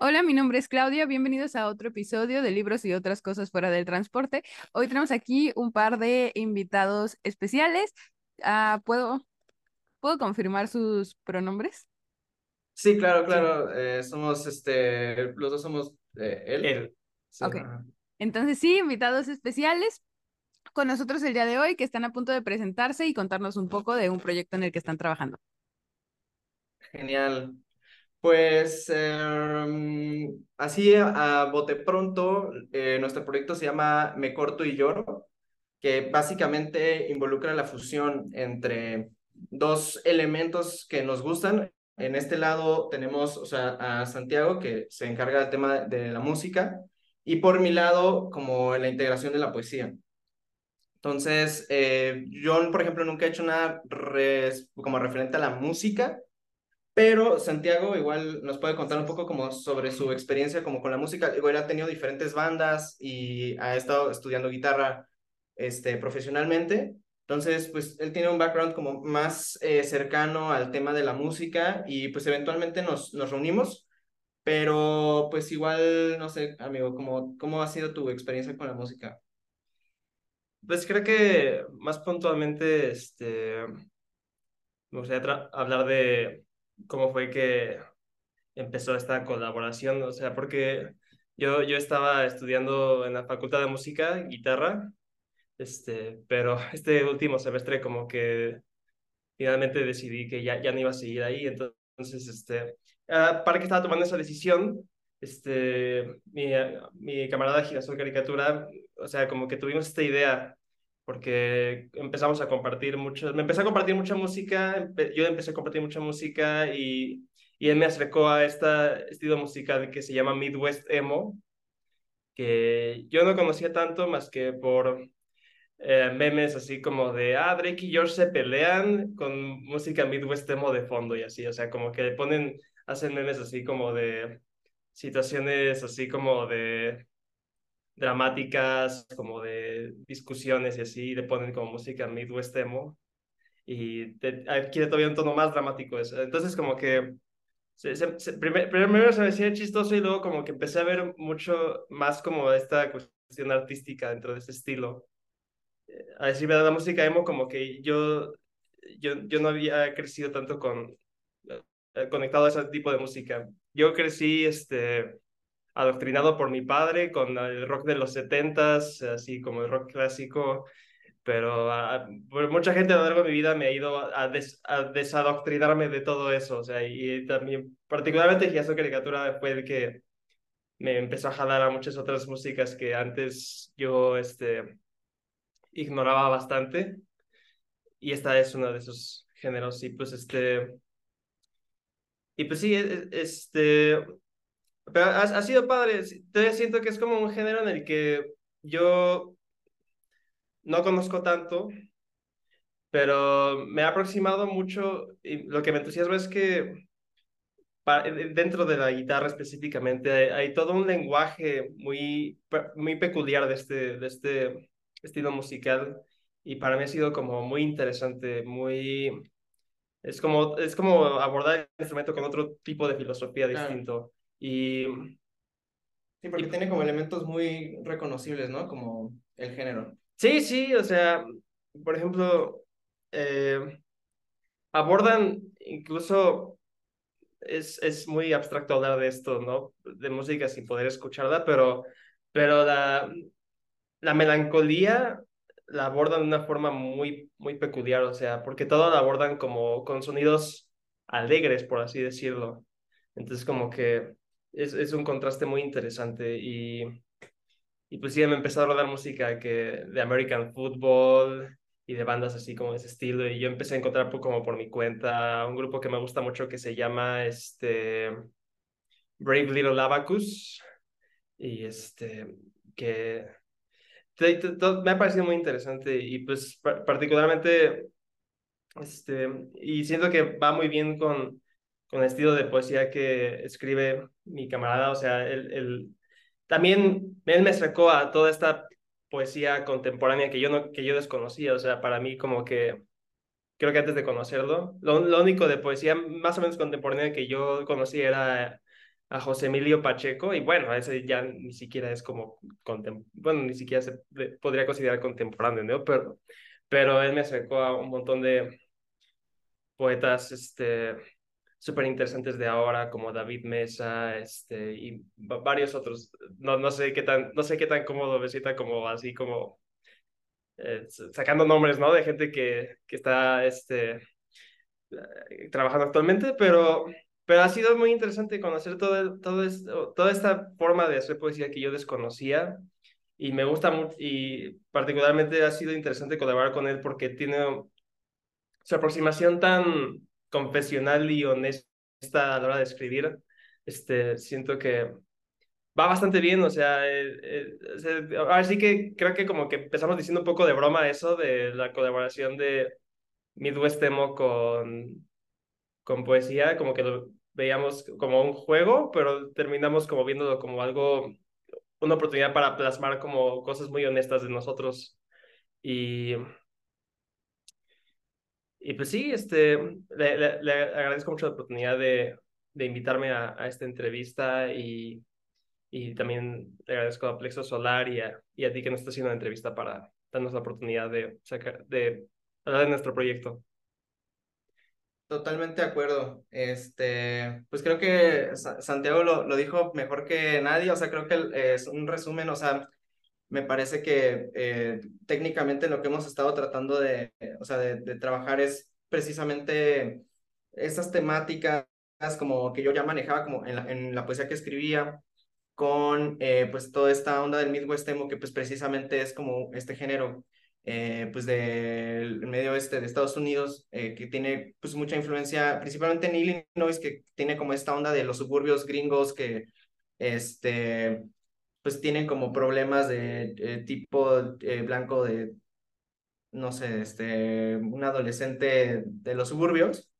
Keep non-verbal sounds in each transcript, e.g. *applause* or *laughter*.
Hola, mi nombre es Claudia. Bienvenidos a otro episodio de Libros y otras cosas fuera del transporte. Hoy tenemos aquí un par de invitados especiales. Ah, ¿puedo, ¿puedo confirmar sus pronombres? Sí, claro, claro. eh, somos, este, los dos somos eh, él. Sí. Entonces, sí, invitados especiales con nosotros el día de hoy que están a punto de presentarse y contarnos un poco de un proyecto en el que están trabajando. Genial. Pues em, así a, bote pronto, eh, nuestro proyecto se llama Me Corto y Lloro, que básicamente involucra la fusión entre dos elementos que nos gustan. En este lado tenemos, o sea, a Santiago, que se encarga del tema de la música, y por mi lado, como la integración de la poesía. Entonces, eh, yo, por ejemplo, nunca he hecho nada res- como referente a la música, pero Santiago igual nos puede contar un poco como sobre su experiencia como con la música. Igual ha tenido diferentes bandas y ha estado estudiando guitarra este, profesionalmente. Entonces, pues él tiene un background como más eh, cercano al tema de la música y pues eventualmente nos, nos reunimos, pero pues igual, no sé, amigo, ¿cómo, cómo ha sido tu experiencia con la música? Pues creo que más puntualmente, este, me gustaría hablar de cómo fue que empezó esta colaboración, o sea, porque yo, yo estaba estudiando en la Facultad de Música, guitarra, este, pero *laughs* este último semestre como que finalmente decidí que ya, ya no iba a seguir ahí, entonces, este, ah, para que estaba tomando esa decisión, este, mi, mi camarada Girasol Caricatura, o sea, como que tuvimos esta idea, porque empezamos a compartir mucho, me empecé a compartir mucha música, empe- yo empecé a compartir mucha música y, y él me acercó a este estilo musical que se llama Midwest Emo, que yo no conocía tanto más que por eh, memes así como de, ah, Drake y George se pelean con música Midwest emo de fondo y así, o sea, como que ponen, hacen memes así como de situaciones así como de dramáticas, como de discusiones y así, y le ponen como música Midwest emo y te, adquiere todavía un tono más dramático eso. Entonces como que se, se, se- primer- primero se me hacía chistoso y luego como que empecé a ver mucho más como esta cuestión artística dentro de ese estilo a decir verdad, la música emo como que yo, yo, yo no había crecido tanto con, eh, conectado a ese tipo de música. Yo crecí, este, adoctrinado por mi padre con el rock de los setentas, así como el rock clásico, pero ah, mucha gente a lo largo de mi vida me ha ido a, des- a desadoctrinarme de todo eso, o sea, y también, particularmente Giazo Caricatura fue el que me empezó a jalar a muchas otras músicas que antes yo, este, ignoraba bastante y esta es uno de esos géneros y pues este y pues sí e- e- este pero ha, sido padre. Todavía siento que es como un género en el que yo no conozco tanto pero me ha aproximado mucho y lo que me entusiasma es que pa- dentro de la guitarra específicamente hay, hay todo un lenguaje muy muy peculiar de este de este estilo musical y para mí ha sido como muy interesante muy Es como, es como abordar el instrumento con otro tipo de filosofía Claro. distinto. Y Sí, porque Y- tiene como elementos muy reconocibles, ¿no? Como el género. sí, sí, o sea, por ejemplo, eh, abordan incluso, es, es muy abstracto hablar de esto, ¿no? De música sin poder escucharla, pero, pero la, la melancolía la abordan de una forma muy, muy peculiar, o sea, porque todo la abordan como con sonidos alegres, por así decirlo. Entonces, como que es, es un contraste muy interesante y, y pues sí, me empezó a rodar música que, de American Football y de bandas así como de ese estilo y yo empecé a encontrar por- como por mi cuenta un grupo que me gusta mucho que se llama este Brave Little Abacus y este que me ha parecido muy interesante y pues pa- particularmente este y siento que va muy bien con con el estilo de poesía que escribe mi camarada, o sea, él, él- también él me acercó a toda esta poesía contemporánea que yo no que yo desconocía, o sea, para mí como que creo que antes de conocerlo. Lo, único de poesía más o menos contemporánea que yo conocí era a José Emilio Pacheco y bueno, ese ya ni siquiera es como, bueno, ni siquiera se podría considerar contemporáneo, ¿no? Pero, pero él me acercó a un montón de poetas, este, súper interesantes de ahora, como David Mesa, este, y varios otros. No, no sé qué tan, no sé qué tan cómodo besita como así como eh, sacando nombres, ¿no? De gente que, que está, este, eh, trabajando actualmente, pero, pero ha sido muy interesante conocer todo, todo esto, toda esta forma de hacer poesía que yo desconocía y me gusta mucho y particularmente ha sido interesante colaborar con él porque tiene su aproximación tan confesional y honesta a la hora de escribir, este, siento que va bastante bien, o sea, eh, eh sí que creo que como que empezamos diciendo un poco de broma eso de la colaboración de Midwest Emo con, con poesía, como que lo veíamos como un juego, pero terminamos como viéndolo como algo, una oportunidad para plasmar como cosas muy honestas de nosotros. Y y pues sí, este, le, le, agradezco mucho la oportunidad de, de invitarme a, a, esta entrevista y, y también le agradezco a Plexo Solar y a, y a ti que nos está haciendo la entrevista para darnos la oportunidad de, sacar, de hablar de nuestro proyecto. Totalmente de acuerdo. Este, pues creo que Santiago lo, lo dijo mejor que nadie, o sea, creo que es un resumen, o sea, me parece que eh, técnicamente lo que hemos estado tratando de, o sea, de, trabajar es precisamente esas temáticas como que yo ya manejaba como en la, en la poesía que escribía, con eh, pues toda esta onda del Midwest emo que pues precisamente es como este género eh, pues del medio oeste de Estados Unidos que tiene pues mucha influencia principalmente en Illinois que tiene como esta onda de los suburbios gringos que este pues tienen como problemas de eh, tipo eh, blanco de, no sé, este, un adolescente de los suburbios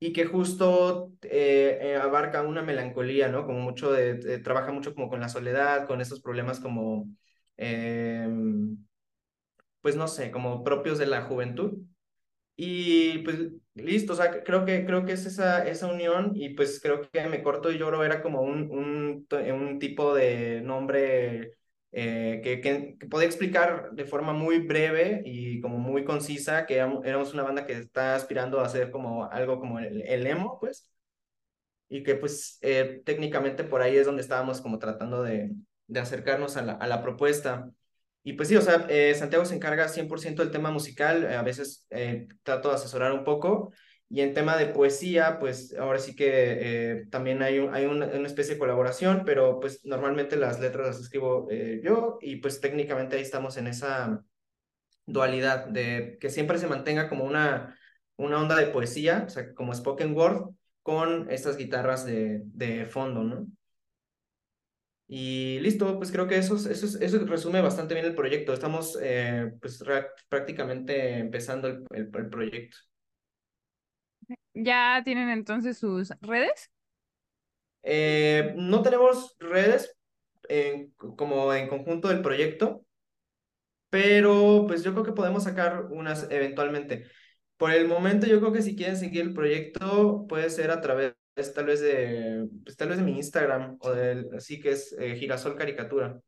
y que justo eh, abarca una melancolía, ¿no? Como mucho de, trabaja mucho como con la soledad, con esos problemas como, em, pues no sé, como propios de la juventud. Y pues listo, o sea, creo que, creo que es esa, esa unión y pues creo que Me Corto y Lloro era como un, un, tipo de nombre eh, que, que, podía explicar de forma muy breve y como muy concisa que éramos una banda que está aspirando a hacer como algo como el, el emo, pues, y que pues eh, técnicamente por ahí es donde estábamos como tratando de, de acercarnos a la, a la propuesta. Y pues sí, o sea, eh, Santiago se encarga 100% del tema musical, eh, a veces eh, trato de asesorar un poco, y en tema de poesía, pues ahora sí que también hay, un, hay una, especie de colaboración, pero pues normalmente las letras las escribo yo, y pues técnicamente ahí estamos en esa dualidad de que siempre se mantenga como una, una onda de poesía, o sea, como spoken word, con estas guitarras de, de fondo, ¿no? Y listo, pues creo que eso, eso, eso resume bastante bien el proyecto. Estamos eh, pues prácticamente empezando el, el, proyecto. ¿Ya tienen entonces sus redes? Eh, no tenemos redes como en conjunto del proyecto, pero pues yo creo que podemos sacar unas eventualmente. Por el momento yo creo que si quieren seguir el proyecto puede ser a través es tal vez de, pues, tal vez de mi Instagram o del, así que es eh, Girasol Caricatura.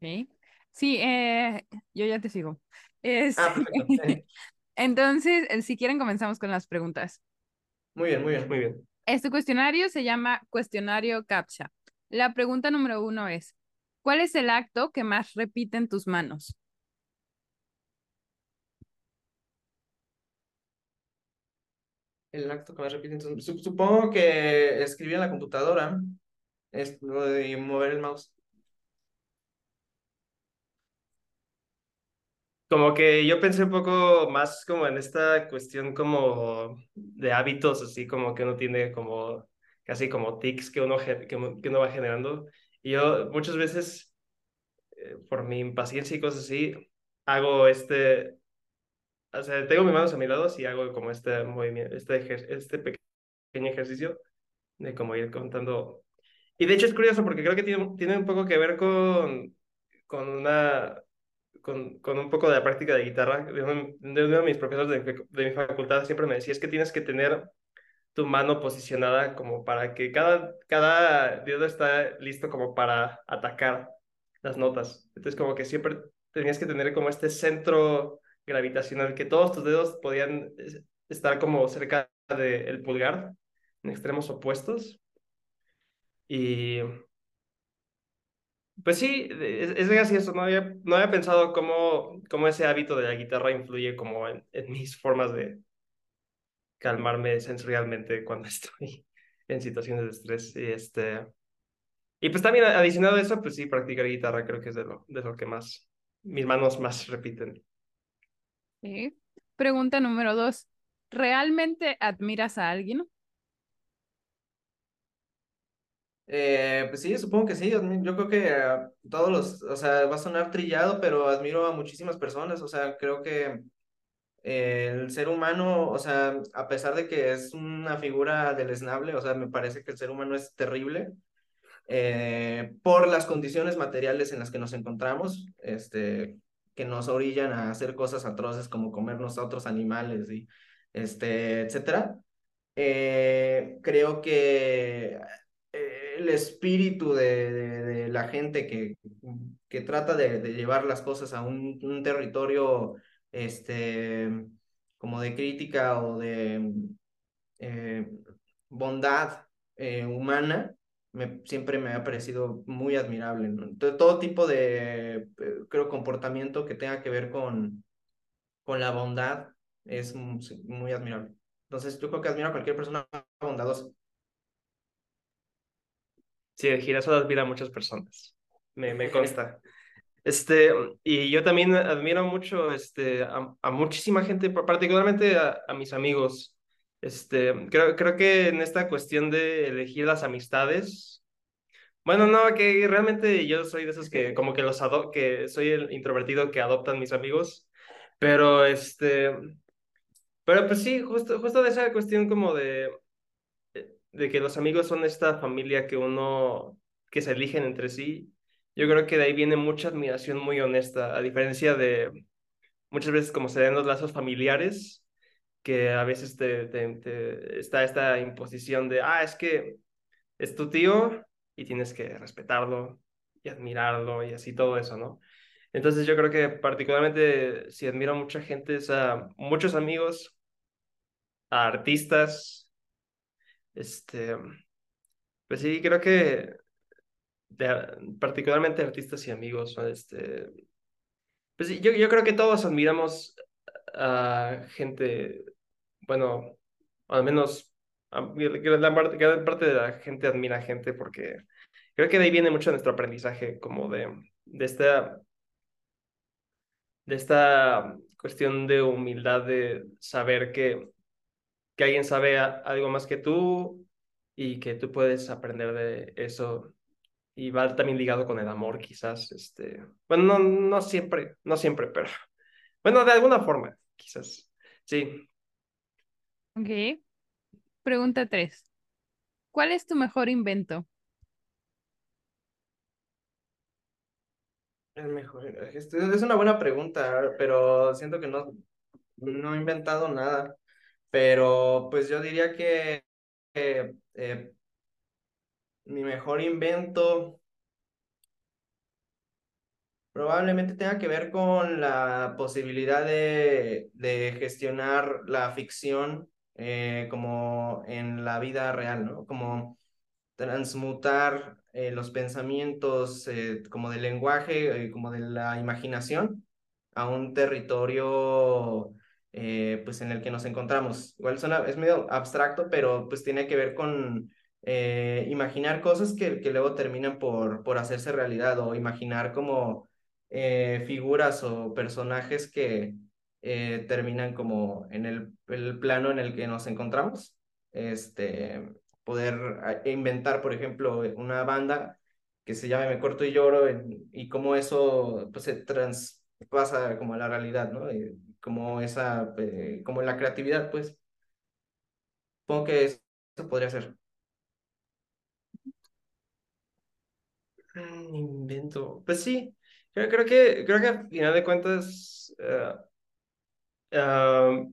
Sí, sí eh, yo ya te sigo. Ah, perfecto. *laughs* Entonces, eh, si quieren, comenzamos con las preguntas. Muy bien, muy bien, muy bien. Este cuestionario se llama Cuestionario CAPTCHA. La pregunta número uno es, ¿cuál es el acto que más repiten tus manos? El acto que más repiten. Supongo que escribir en la computadora es lo de mover el mouse. Como que yo pensé un poco más como en esta cuestión como de hábitos, así como que uno tiene como casi como tics que uno, que, uno va generando. Y yo muchas veces, eh, por mi impaciencia y cosas así, hago este, o sea, tengo mis manos a mi lado y hago como este movimiento, este, este pequeño ejercicio de como ir contando. Y de hecho es curioso porque creo que tiene, tiene un poco que ver con, con una con, con un poco de la práctica de guitarra, de, uno de mis profesores de, de mi facultad siempre me decía, es que tienes que tener tu mano posicionada como para que cada, cada dedo está listo como para atacar las notas. Entonces como que siempre tenías que tener como este centro gravitacional, que todos tus dedos podían estar como cerca del pulgar, en extremos opuestos. Y pues sí, es, es gracioso, no había, no había pensado cómo, cómo ese hábito de la guitarra influye como en, en mis formas de calmarme sensorialmente cuando *laughs* estoy en situaciones de estrés. Y, este, y pues también adicionado a eso, pues sí, practicar guitarra creo que es de lo, de lo que más, mis manos más repiten. Pregunta número dos. ¿Realmente admiras a alguien? Eh, pues sí, supongo que sí. Yo creo que a todos los, o sea, va a sonar trillado, pero admiro a muchísimas personas. O sea, creo que eh, el ser humano, o sea, a pesar de que es una figura deleznable, o sea, me parece que el ser humano es terrible eh, por las condiciones materiales en las que nos encontramos, este, que nos orillan a hacer cosas atroces como comernos a otros animales y este, etcétera. Eh, creo que eh, el espíritu de, la gente que, que trata de, llevar las cosas a un, territorio este, como de crítica o de eh, bondad humana, me, siempre me ha parecido muy admirable, ¿no? Entonces, todo tipo de, eh, creo, comportamiento que tenga que ver con, con la bondad es muy admirable. Entonces, yo creo que admiro a cualquier persona bondadosa. Sí, de girasol admira a muchas personas, me, me consta. *laughs* Este, y yo también admiro mucho este, a, a muchísima gente, particularmente a, a mis amigos. Este, creo, creo que en esta cuestión de elegir las amistades, bueno, no, que realmente yo soy de esos que como que los ado que soy el introvertido que adoptan mis amigos, pero este, pero pues sí, justo, justo de esa cuestión como de, de que los amigos son esta familia que uno, que se eligen entre sí, yo creo que de ahí viene mucha admiración muy honesta, a diferencia de muchas veces como se ven los lazos familiares, que a veces te, está esta imposición de, ah, es que es tu tío y tienes que respetarlo y admirarlo y así todo eso, ¿no? Entonces yo creo que particularmente si admiro a mucha gente a muchos amigos, a artistas, este, pues sí, creo que particularmente artistas y amigos, este, pues yo, yo creo que todos admiramos a gente, bueno, al menos gran parte, gran parte de la gente admira a gente porque creo que de ahí viene mucho nuestro aprendizaje, como de, de esta, de esta cuestión de humildad de saber que, que alguien sabe algo más que tú y que tú puedes aprender de eso. Y va también ligado con el amor, quizás, este, bueno, no, no siempre, no siempre, pero bueno, de alguna forma, quizás, sí. Ok. Pregunta tres. ¿Cuál es tu mejor invento? El mejor. Es es una buena pregunta, pero siento que no, no he inventado nada. Pero pues yo diría que eh, eh, mi mejor invento probablemente tenga que ver con la posibilidad de, de gestionar la ficción eh, como en la vida real, ¿no? Como transmutar eh, los pensamientos eh, como del lenguaje, como de la imaginación a un territorio pues en el que nos encontramos. Igual es medio abstracto, pero pues tiene que ver con imaginar cosas que, que luego terminan por, por hacerse realidad o imaginar como eh, figuras o personajes que eh, terminan como en el, plano en el que nos encontramos. Este, poder ah, inventar, por ejemplo, una banda que se llame Me Corto y Lloro en- y cómo eso pues, se traspasa como a la realidad, ¿no? Y como esa, eh, como la creatividad, pues, supongo que eso podría ser. Mm, Invento. Pues sí, Creo, creo que, creo que al final de cuentas, eh, ah,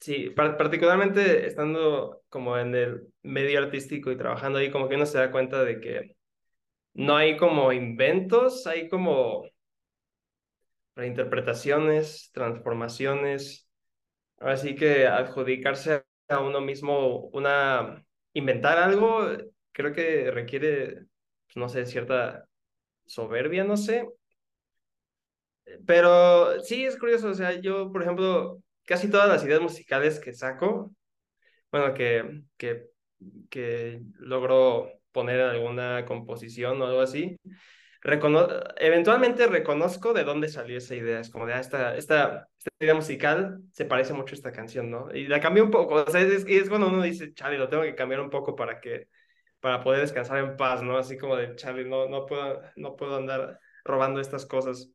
sí, par- particularmente estando como en el medio artístico y trabajando ahí, como que uno se da cuenta de que no hay como inventos, hay como reinterpretaciones, transformaciones. Así que adjudicarse a uno mismo una, inventar algo, creo que requiere, pues, no sé, cierta soberbia, no sé. Pero sí es curioso, o sea, yo, por ejemplo, casi todas las ideas musicales que saco, bueno, que, que, que logro poner en alguna composición o algo así, eventualmente reconozco de dónde salió esa idea. Es como de, ah, esta, esta, idea musical se parece mucho a esta canción, ¿no? Y la cambié un poco, o sea, es, es cuando uno dice, chale, lo tengo que cambiar un poco para que, para poder descansar en paz, ¿no? Así como de, chale, no, no puedo, no puedo andar robando estas cosas.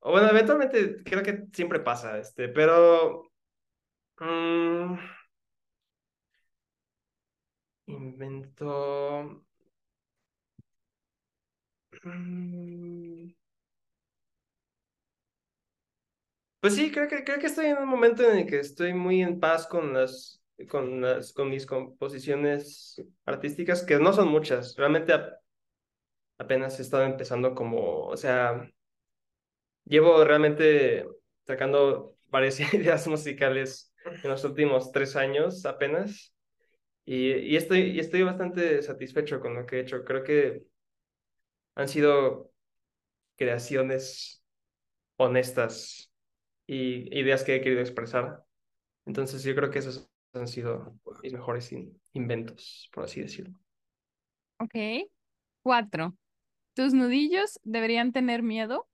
O bueno, eventualmente creo que siempre pasa, este, pero... mm, invento... mm, Pues sí, creo que, creo que estoy en un momento en el que estoy muy en paz con las, con las, con mis composiciones artísticas, que no son muchas. Realmente a- apenas he estado empezando como, o sea, llevo realmente sacando varias *laughs* ideas musicales en los últimos tres años apenas. Y, y estoy, y estoy bastante satisfecho con lo que he hecho. Creo que han sido creaciones honestas y ideas que he querido expresar. Entonces yo creo que esos han sido mis mejores in- inventos, por así decirlo. Ok. Cuatro. ¿Tus nudillos deberían tener miedo?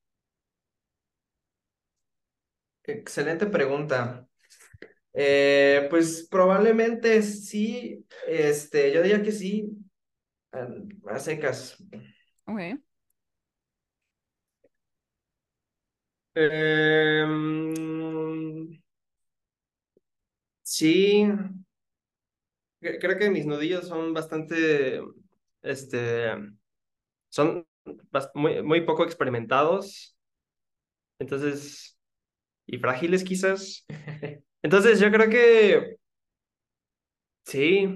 Excelente pregunta. Eh, pues probablemente sí, este, yo diría que sí, a, a secas. Ok. Em, sí, cre- creo que mis nudillos son bastante, este, son muy, muy poco experimentados, entonces, y frágiles quizás. *laughs* Entonces yo creo que sí,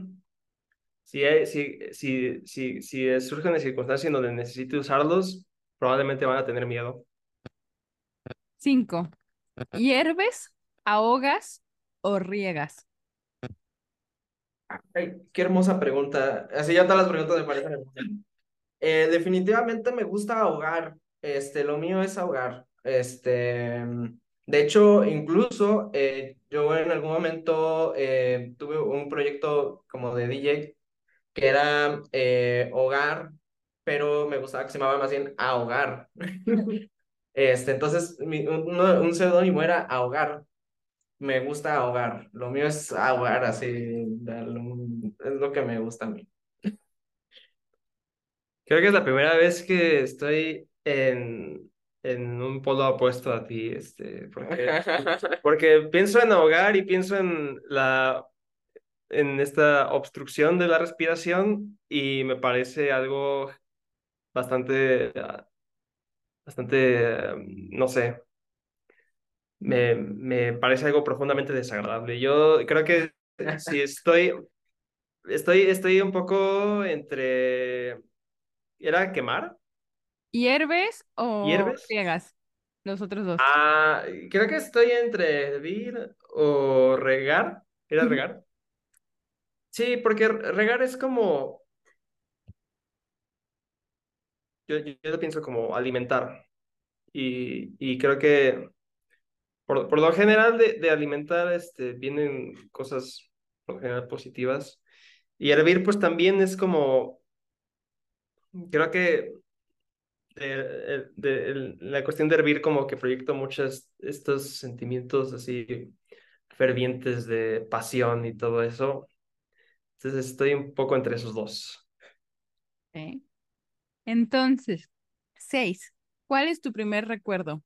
si, hay- si, si, si, si surge una circunstancia en donde necesite usarlos, probablemente van a tener miedo. Cinco. ¿Hierves, ahogas o riegas? Ay, qué hermosa pregunta. Así ya todas las preguntas me parecen. Eh, definitivamente me gusta ahogar. Este, lo mío es ahogar. Este, de hecho, incluso eh, yo en algún momento eh, tuve un proyecto como de DJ que era eh, hogar, pero me gustaba que se llamaba más bien ahogar. *laughs* Este, entonces, un, un seudónimo era ahogar. Me gusta ahogar. Lo mío es ahogar, así. Es lo que me gusta a mí. Creo que es la primera vez que estoy en, en un polo opuesto a ti, este, porque, *laughs* porque pienso en ahogar y pienso en la, en esta obstrucción de la respiración y me parece algo bastante, bastante, no sé, me, me parece algo profundamente desagradable. Yo creo que *laughs* si estoy, estoy, estoy un poco entre, ¿era quemar? ¿Hierves o ¿Hierves? riegas? Los otros dos. Ah, creo que estoy entre hervir o regar. ¿Era regar? Sí, porque regar es como, yo, yo, yo lo pienso como alimentar. Y, y creo que por, por lo general de, de alimentar este, vienen cosas por general positivas. Y hervir pues también es como, creo que de, de- la cuestión de hervir como que proyecto muchos estos sentimientos así fervientes de pasión y todo eso. Entonces estoy un poco entre esos dos. Ok. Entonces, seis. ¿Cuál es tu primer recuerdo?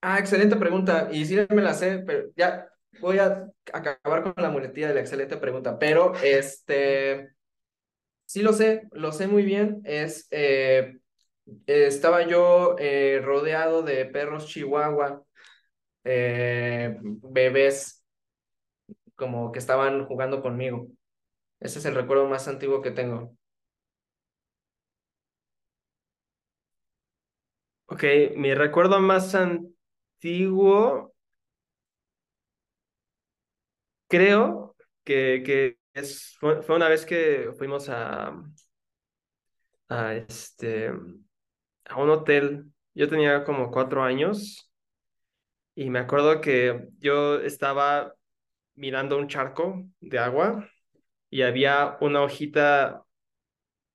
Ah, excelente pregunta. Y sí me la sé, pero ya voy a acabar con la muletilla de la excelente pregunta. Pero, este, Sí lo sé, lo sé muy bien. Es, eh, estaba yo eh, rodeado de perros chihuahua, eh, bebés, como que estaban jugando conmigo. Ese es el recuerdo más antiguo que tengo. Ok, mi recuerdo más antiguo, creo que, que es, fue, fue una vez que fuimos a, a, este, a un hotel. Yo tenía como cuatro años y me acuerdo que yo estaba mirando un charco de agua y había una hojita,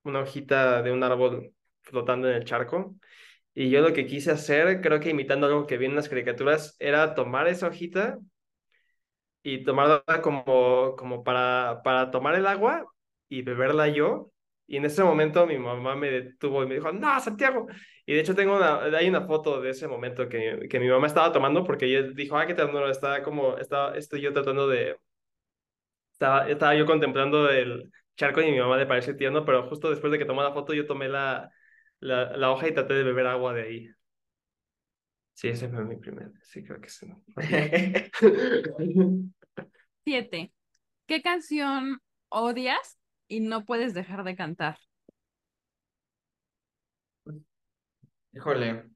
una hojita de un árbol flotando en el charco. Y yo lo que quise hacer, creo que imitando algo que vi en las caricaturas, era tomar esa hojita y tomarla como, como para, para tomar el agua y beberla yo. Y en ese momento mi mamá me detuvo y me dijo, no, Santiago. Y de hecho tengo una, hay una foto de ese momento que, que mi mamá estaba tomando porque ella dijo, ah, qué ternura, está como, está, estoy yo tratando de, estaba, estaba yo contemplando el charco y mi mamá le pareció tierno, pero justo después de que tomó la foto yo tomé la, la, la hoja y traté de beber agua de ahí. Sí, ese fue mi primer, sí, creo que sí. *laughs* Siete. ¿Qué canción odias y no puedes dejar de cantar? Híjole,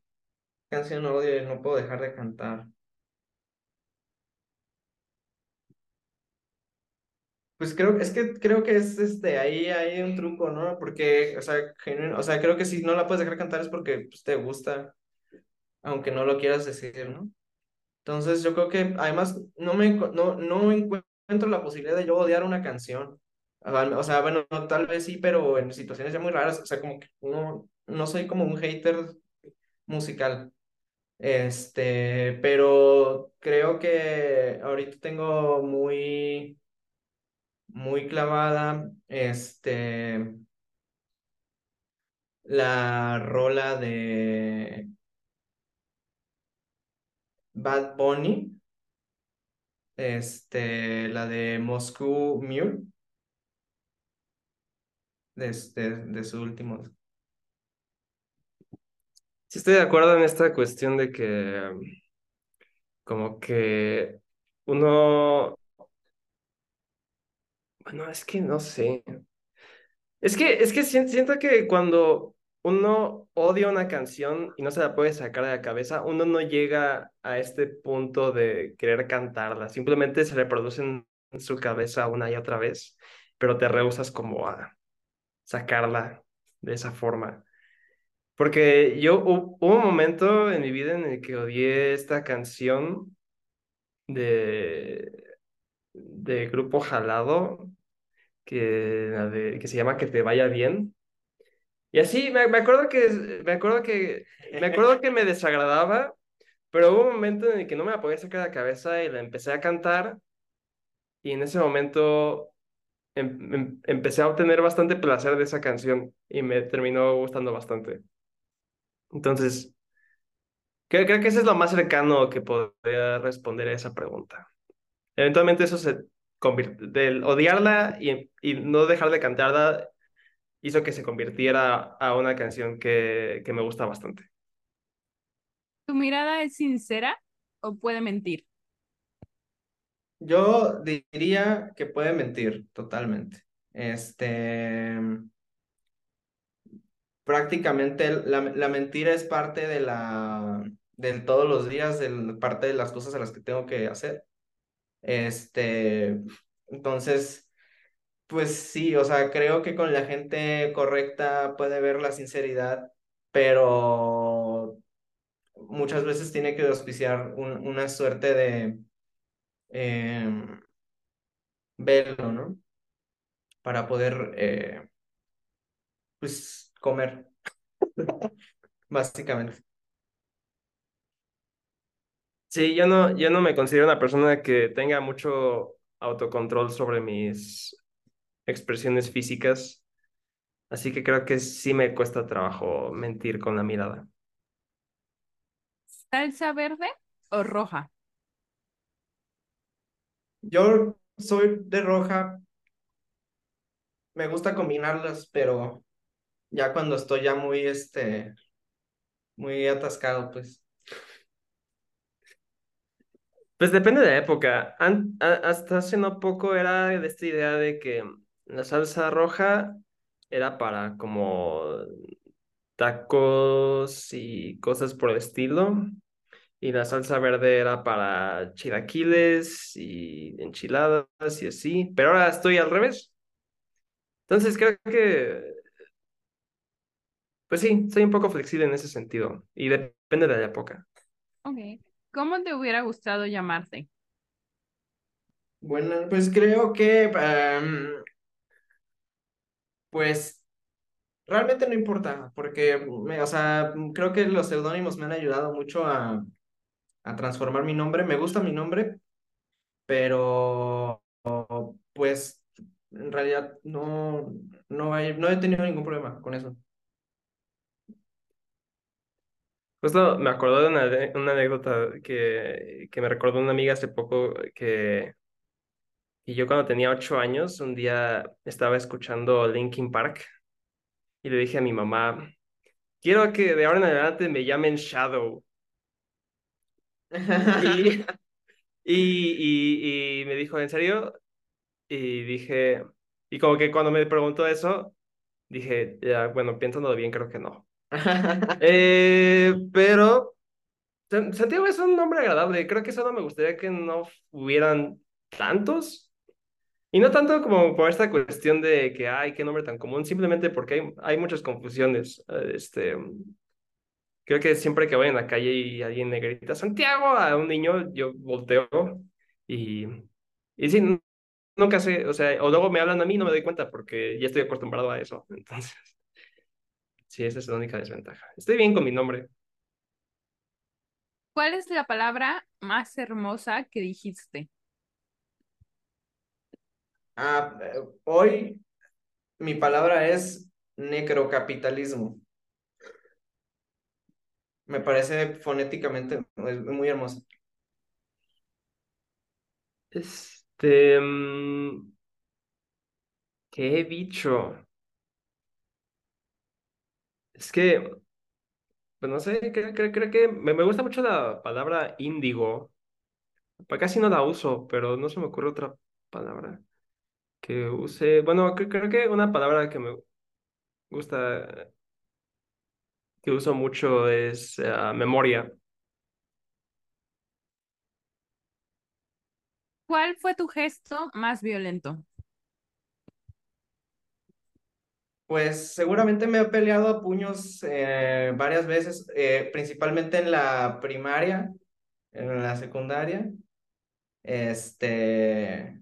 canción odio y no puedo dejar de cantar. Pues creo, es que creo que es este, ahí hay un truco, ¿no? Porque, o sea, genuino- o sea, creo que si no la puedes dejar cantar es porque pues, te gusta, aunque no lo quieras decir, ¿no? Entonces yo creo que además no me no, no encuentro la posibilidad de yo odiar una canción. O sea, bueno, tal vez sí, pero en situaciones ya muy raras, o sea, como que no, no soy como un hater musical. Este, pero creo que ahorita tengo muy, muy clavada, este, la rola de Bad Bunny, este, la de Moscow Mule, de, este, de su último. Sí estoy de acuerdo en esta cuestión de que como que uno, bueno, es que no sé. Es que, es que sien- siento que cuando uno odia una canción y no se la puede sacar de la cabeza, uno no llega a este punto de querer cantarla. Simplemente se reproduce en su cabeza una y otra vez, pero te rehusas como a sacarla de esa forma. Porque yo hu- hubo un momento en mi vida en el que odié esta canción de, de Grupo Jalado, que, que se llama Que te vaya bien. Y así, me, me acuerdo que, me acuerdo que, me acuerdo que me desagradaba, pero hubo un momento en el que no me la podía sacar de la cabeza y la empecé a cantar y en ese momento em- em- empecé a obtener bastante placer de esa canción y me terminó gustando bastante. Entonces, creo, creo que eso es lo más cercano que podría responder a esa pregunta. Eventualmente eso se del odiarla y, y no dejar de cantarla hizo que se convirtiera a una canción que, que me gusta bastante. ¿Tu mirada es sincera o puede mentir? Yo diría que puede mentir totalmente. Este, prácticamente la, la mentira es parte de la, de todos los días, parte de las cosas a las que tengo que hacer. Este, entonces, pues sí, o sea, creo que con la gente correcta puede ver la sinceridad, pero muchas veces tiene que auspiciar un- una suerte de em, velo, ¿no? Para poder, eh, pues, comer, *laughs* básicamente. Sí, yo no, yo no me considero una persona que tenga mucho autocontrol sobre mis expresiones físicas, así que creo que sí me cuesta trabajo mentir con la mirada. ¿Salsa verde o roja? Yo soy de roja, me gusta combinarlas, pero ya cuando estoy ya muy, este, muy atascado, pues. Pues depende de la época. Hasta hace no poco era de esta idea de que la salsa roja era para como tacos y cosas por el estilo. Y la salsa verde era para chilaquiles y enchiladas y así. Pero ahora estoy al revés. Entonces creo que, pues sí, soy un poco flexible en ese sentido. Y depende de la época. Ok. ¿Cómo te hubiera gustado llamarte? Bueno, pues creo que, em, pues, realmente no importa, porque, me- o sea, creo que los seudónimos me han ayudado mucho a, a transformar mi nombre. Me gusta mi nombre, pero, pues, en realidad no, no no he tenido ningún problema con eso. Justo me acordé de una, anécdota que, que me recordó una amiga hace poco que, y yo cuando tenía ocho años, un día estaba escuchando Linkin Park y le dije a mi mamá, quiero que de ahora en adelante me llamen Shadow. Y, *laughs* *laughs* y, y, y me dijo, ¿en serio? Y dije, y como que cuando me preguntó eso, dije, ya, bueno, pensándolo bien, creo que no. *laughs* Eh, pero San- Santiago es un nombre agradable. Creo que solo me gustaría que no hubieran tantos. Y no tanto como por esta cuestión de que, ay, qué nombre tan común, simplemente porque hay, hay muchas confusiones. Eh, Este, creo que siempre que voy en la calle y alguien me grita Santiago a un niño, yo volteo y, y sí, nunca sé, o sea, o luego me hablan a mí y no me doy cuenta porque ya estoy acostumbrado a eso. *laughs* Entonces, sí, esa es la única desventaja. Estoy bien con mi nombre. ¿Cuál es la palabra más hermosa que dijiste? Ah, hoy mi palabra es necrocapitalismo. Me parece fonéticamente muy hermoso. Este, mm, ¿qué he dicho? Es que, pues no sé, creo, que me, gusta mucho la palabra índigo. Casi no la uso, pero no se me ocurre otra palabra que use. Bueno, cre- creo que una palabra que me gusta, que uso mucho es eh, memoria. ¿Cuál fue tu gesto más violento? Pues seguramente me he peleado a puños eh, varias veces, eh, principalmente en la primaria, en la secundaria. Este,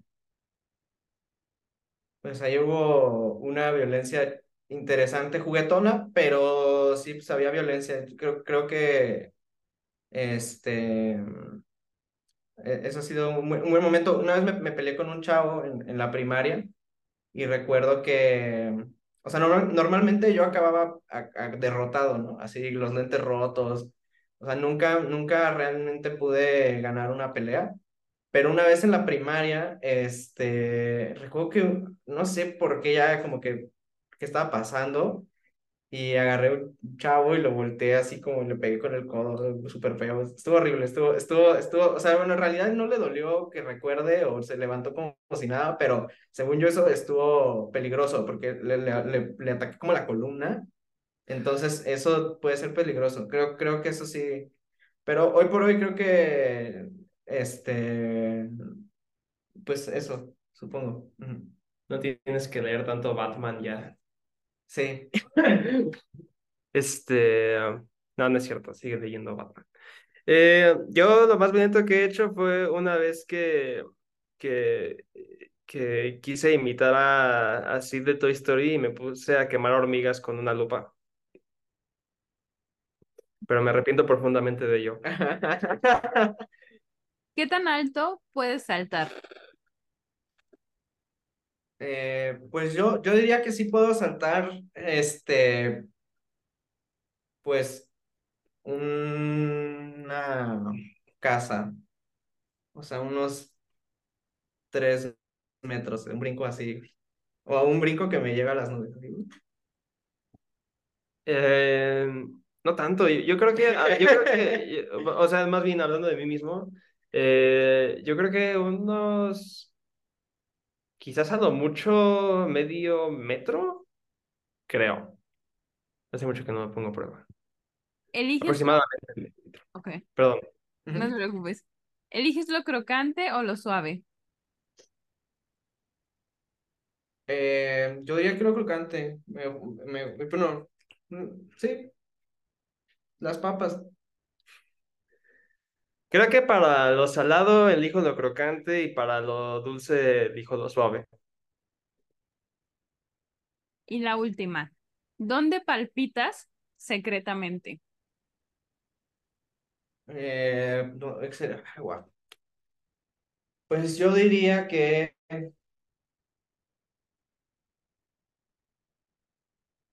pues ahí hubo una violencia interesante, juguetona, pero sí, pues había violencia. Creo, creo que este, e- eso ha sido un, buen momento. Una vez me, me peleé con un chavo en, en la primaria. Y recuerdo que, o sea, normal- normalmente yo acababa a- a- derrotado, ¿no? Así, los lentes rotos. O sea, nunca, nunca realmente pude ganar una pelea. Pero una vez en la primaria, este, recuerdo que, no sé por qué ya como que, qué estaba pasando. Y agarré un chavo y lo volteé así como le pegué con el codo, súper feo. Estuvo horrible, estuvo, estuvo, estuvo, o sea, bueno, en realidad no le dolió que recuerde o se levantó como, si nada, pero según yo eso estuvo peligroso porque le, le, le, le ataqué como la columna. Entonces eso puede ser peligroso. Creo, creo que eso sí. Pero hoy por hoy creo que, este, pues eso, supongo. No tienes que leer tanto Batman ya. Sí. *laughs* Este, no, no es cierto, sigue leyendo Batman. Eh, yo lo más violento que he hecho fue una vez que, que, que quise imitar a, a Sid de Toy Story y me puse a quemar hormigas con una lupa. Pero me arrepiento profundamente de ello. *laughs* ¿Qué tan alto puedes saltar? Eh, pues yo, yo diría que sí puedo saltar, este, pues, una casa, o sea, unos tres metros, un brinco así. O a un brinco que me lleva a las nubes. Eh, no tanto, yo, yo creo que, ah, yo creo que, *laughs* o sea, más bien hablando de mí mismo, eh, yo creo que unos, quizás a lo mucho medio metro, creo. Hace mucho que no me pongo a prueba. ¿Eliges? Aproximadamente. medio metro. Ok, Perdón. no te preocupes. ¿Eliges lo crocante o lo suave? Eh, yo diría que lo crocante. Me, me, me- bueno, mm, sí. Las papas. Creo que para lo salado elijo lo crocante y para lo dulce elijo lo suave. Y la última, ¿dónde palpitas secretamente? Eh, no. Pues yo diría que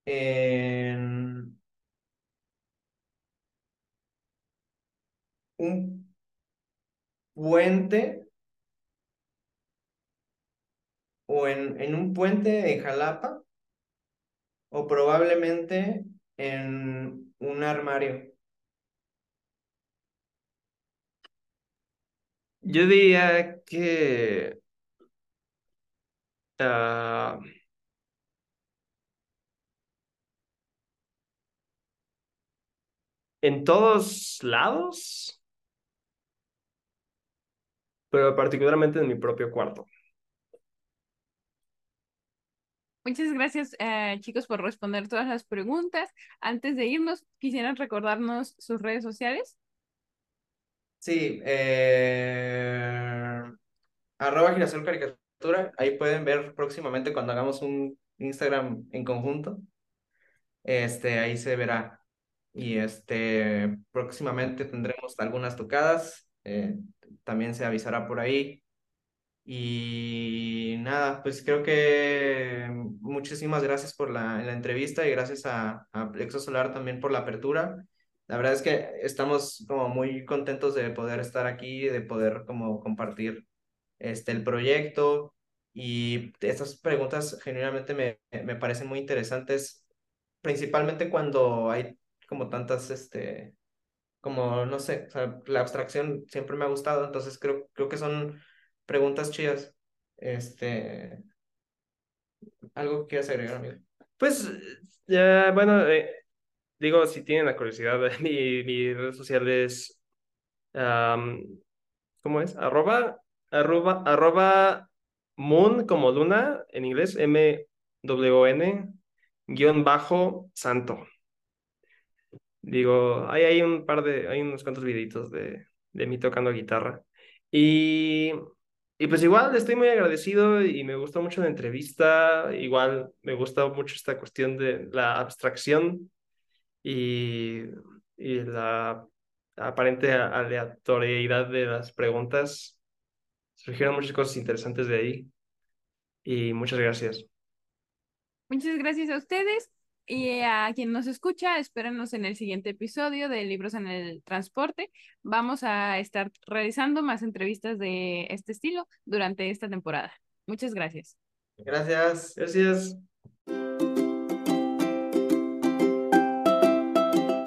en un puente o en, en un puente en Jalapa o probablemente en un armario. Yo diría que ah, en todos lados, pero particularmente en mi propio cuarto. Muchas gracias, eh, chicos, por responder todas las preguntas. Antes de irnos, ¿quisieran recordarnos sus redes sociales? Sí, eh, arroba girasol caricatura. Ahí pueden ver próximamente cuando hagamos un Instagram en conjunto. Este, ahí se verá. Y este, próximamente tendremos algunas tocadas. Eh, también se avisará por ahí. Y nada, pues creo que muchísimas gracias por la, la entrevista y gracias a, a Plexo Solar también por la apertura. La verdad es que estamos como muy contentos de poder estar aquí, de poder como compartir este, el proyecto y estas preguntas genuinamente me, me parecen muy interesantes, principalmente cuando hay como tantas, este, como, no sé, o sea, la abstracción siempre me ha gustado, entonces creo, creo que son preguntas chidas. Este, ¿algo que quieras agregar, amigo? Pues, ya, bueno, eh, digo, si tienen la curiosidad, *laughs* mi, mi red social es, ¿cómo es? Arroba, arroba, arroba moon como luna en inglés, M-W-N, guion bajo, santo. Digo, hay, hay un par de, hay unos cuantos videitos de, de mí tocando guitarra. Y, y pues igual estoy muy agradecido y me gustó mucho la entrevista. Igual me gusta mucho esta cuestión de la abstracción y, y la aparente aleatoriedad de las preguntas. Surgieron muchas cosas interesantes de ahí. Y muchas gracias. Muchas gracias a ustedes y a quien nos escucha. Espérenos en el siguiente episodio de Libros en el Transporte. Vamos a estar realizando más entrevistas de este estilo durante esta temporada. Muchas gracias. Gracias. Gracias.